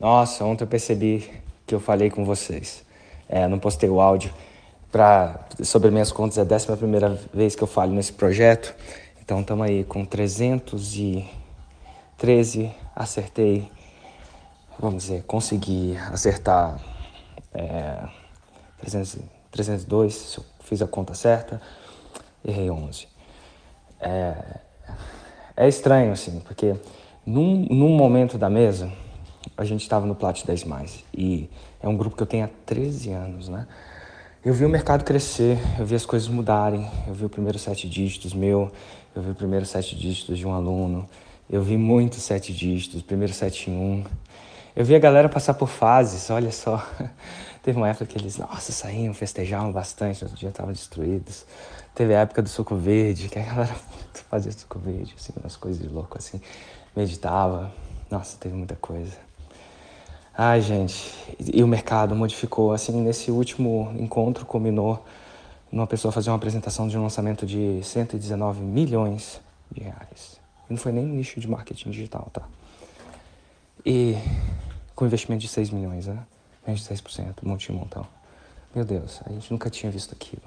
Nossa, ontem eu percebi que eu falei com vocês. É, não postei o áudio para sobre minhas contas, é a décima primeira vez que eu falo nesse projeto. Então estamos aí com 313, acertei, vamos dizer, consegui acertar é, 300, 302, se eu fiz a conta certa, errei 11. É, é estranho, assim, porque num, num momento da mesa, a gente estava no Plat 10 mais e é um grupo que eu tenho há 13 anos, né? Eu vi o mercado crescer, eu vi as coisas mudarem, eu vi o primeiro sete dígitos meu, eu vi o primeiro sete dígitos de um aluno, eu vi muitos sete dígitos, primeiro sete em um. Eu vi a galera passar por fases, olha só. Teve uma época que eles, nossa, saíam, festejavam bastante, outro dia estavam destruídos. Teve a época do suco verde, que a galera fazia suco verde, assim, umas coisas de louco, assim, meditava. Nossa, teve muita coisa. Ai, gente, e o mercado modificou, assim, nesse último encontro combinou uma pessoa fazer uma apresentação de um lançamento de 119 milhões de reais. Não foi nem nicho de marketing digital, tá? E com investimento de 6 milhões, né? Menos de 10%, um monte montão. Meu Deus, a gente nunca tinha visto aquilo.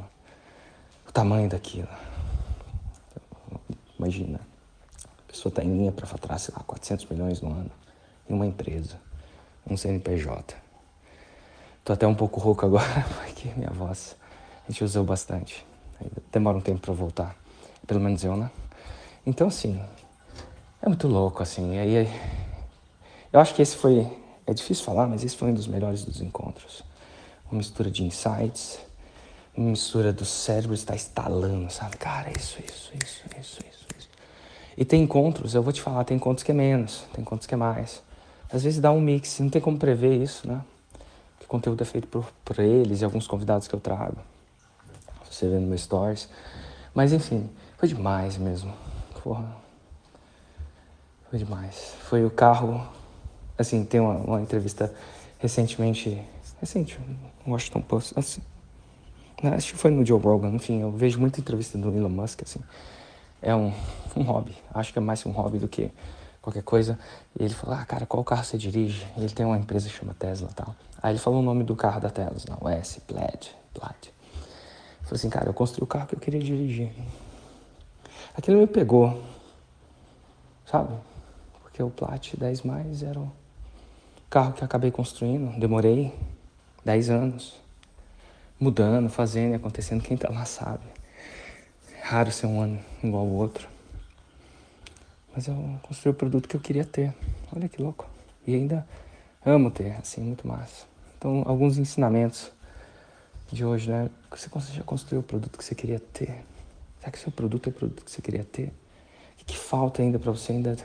O tamanho daquilo. Imagina, a pessoa está em linha para faturar, sei lá, 400 milhões no ano em uma empresa, um CNPJ. Tô até um pouco rouco agora, porque minha voz a gente usou bastante. Demora um tempo para voltar, pelo menos eu, né? Então, assim, é muito louco, assim. E aí, eu acho que esse foi é difícil falar, mas esse foi um dos melhores dos encontros. Uma mistura de insights, uma mistura do cérebro estar estalando, sabe? Cara, isso, isso, isso, isso, isso, isso. E tem encontros, eu vou te falar, tem encontros que é menos, tem encontros que é mais. Às vezes dá um mix, não tem como prever isso, né? Que conteúdo é feito por, por eles e alguns convidados que eu trago. Você vê no meu stories. Mas enfim, foi demais mesmo. Porra. Foi demais. Foi o carro Assim, tem uma, uma entrevista recentemente, recente, no Washington Post, assim, né, acho que foi no Joe Rogan, enfim, eu vejo muita entrevista do Elon Musk, assim, é um, um hobby, acho que é mais um hobby do que qualquer coisa. E ele falou, ah, cara, qual carro você dirige? Ele tem uma empresa que chama Tesla e tal. Aí ele falou o nome do carro da Tesla, o S, Plaid, Plaid. Ele falou assim, cara, eu construí o carro que eu queria dirigir. Aquilo me pegou, sabe? Porque o Plat 10 mais era o Carro que acabei construindo, demorei 10 anos. Mudando, fazendo e acontecendo, quem tá lá sabe. É raro ser um ano igual ao outro. Mas eu construí o produto que eu queria ter. Olha que louco. E ainda amo ter, assim, muito massa. Então, alguns ensinamentos de hoje, né? Você já construiu o produto que você queria ter? Será que seu produto é o produto que você queria ter? O que, que falta ainda para você ainda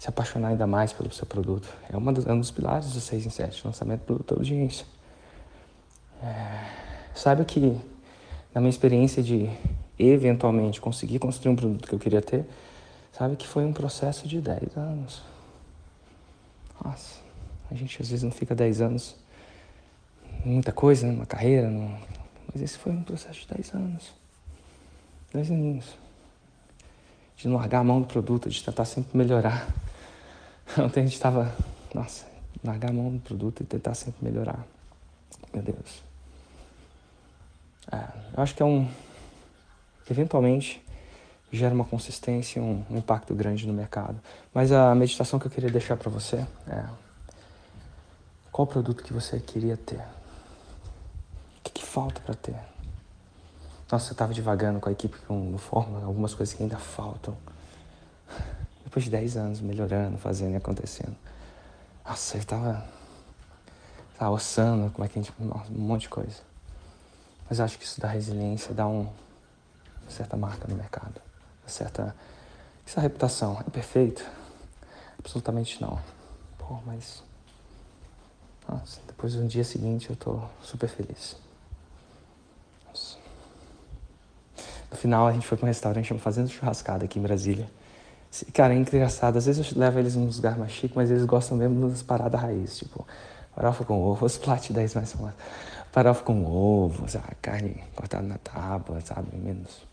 se apaixonar ainda mais pelo seu produto. É, uma dos, é um dos pilares do 6 em 7, lançamento do produto audiência. É, saiba que, na minha experiência de eventualmente conseguir construir um produto que eu queria ter, sabe que foi um processo de 10 anos. Nossa, a gente às vezes não fica 10 anos muita coisa, numa carreira, mas esse foi um processo de 10 anos. 10 aninhos. De não largar a mão do produto, de tentar sempre melhorar. Ontem a gente estava, nossa, largar a mão do produto e tentar sempre melhorar. Meu Deus. É, eu acho que é um. Eventualmente gera uma consistência, um, um impacto grande no mercado. Mas a meditação que eu queria deixar para você é: qual produto que você queria ter? O que, que falta para ter? Nossa, eu estava devagando com a equipe no Fórmula, algumas coisas que ainda faltam. Depois de 10 anos melhorando, fazendo e acontecendo. Nossa, eu tava, tava ossando, como é que a gente. Um monte de coisa. Mas acho que isso dá resiliência, dá um, uma certa marca no mercado. Certa. Essa reputação é perfeito? Absolutamente não. Pô, mas. Nossa, depois do dia seguinte eu tô super feliz. Nossa. No final a gente foi para um restaurante Fazendo Churrascada aqui em Brasília. Cara, é engraçado. Às vezes eu levo eles num lugar mais chique, mas eles gostam mesmo das paradas raiz. Tipo, farofa com ovo, os plat 10 mais são farofa com ovo, carne cortada na tábua, sabe? Menos,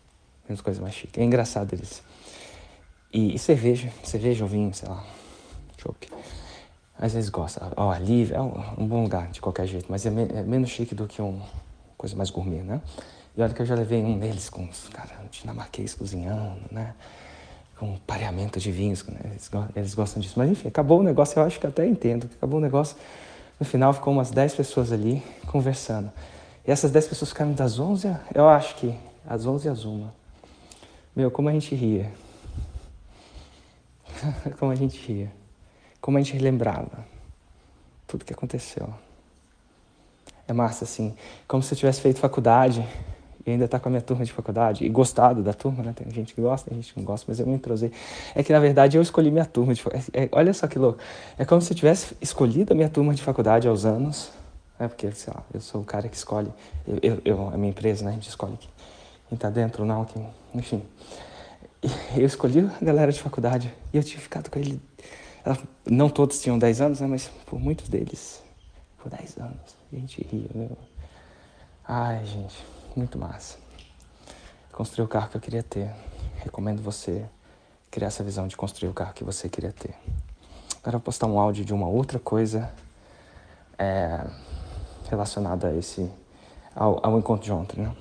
menos coisa mais chique. É engraçado eles. E, e cerveja, cerveja ou vinho, sei lá, chopp. Mas eles gostam. Ó, oh, Live é um, um, bom lugar, de qualquer jeito, mas é, me, é menos chique do que uma coisa mais gourmet, né? E olha que eu já levei um deles com os caras dinamarquês cozinhando, né? Com pareamento de vinhos, né? eles, eles, gostam disso. Mas enfim, acabou o negócio, eu acho que até entendo. Acabou o negócio, no final ficou umas 10 pessoas ali conversando. E essas 10 pessoas ficaram das 11, eu acho que, às 11 às 1. Meu, como a gente ria. como a gente ria. Como a gente relembrava tudo que aconteceu. É massa, assim, como se eu tivesse feito faculdade e ainda tá com a minha turma de faculdade e gostado da turma, né? Tem gente que gosta, tem gente que não gosta, mas eu me entrosei. É que na verdade eu escolhi minha turma de. É, é, olha só que louco. É como se eu tivesse escolhido a minha turma de faculdade aos anos. É porque, sei lá, eu sou o cara que escolhe. Eu, eu, eu, a minha empresa, né? A gente escolhe quem tá dentro, não, quem. Enfim. Eu escolhi a galera de faculdade e eu tinha ficado com ele. Não todos tinham 10 anos, né? Mas por muitos deles, por 10 anos. A gente ria, meu. Ai, gente muito massa. Construir o carro que eu queria ter. Recomendo você criar essa visão de construir o carro que você queria ter. Agora eu vou postar um áudio de uma outra coisa é, relacionada a esse ao, ao encontro de ontem, né?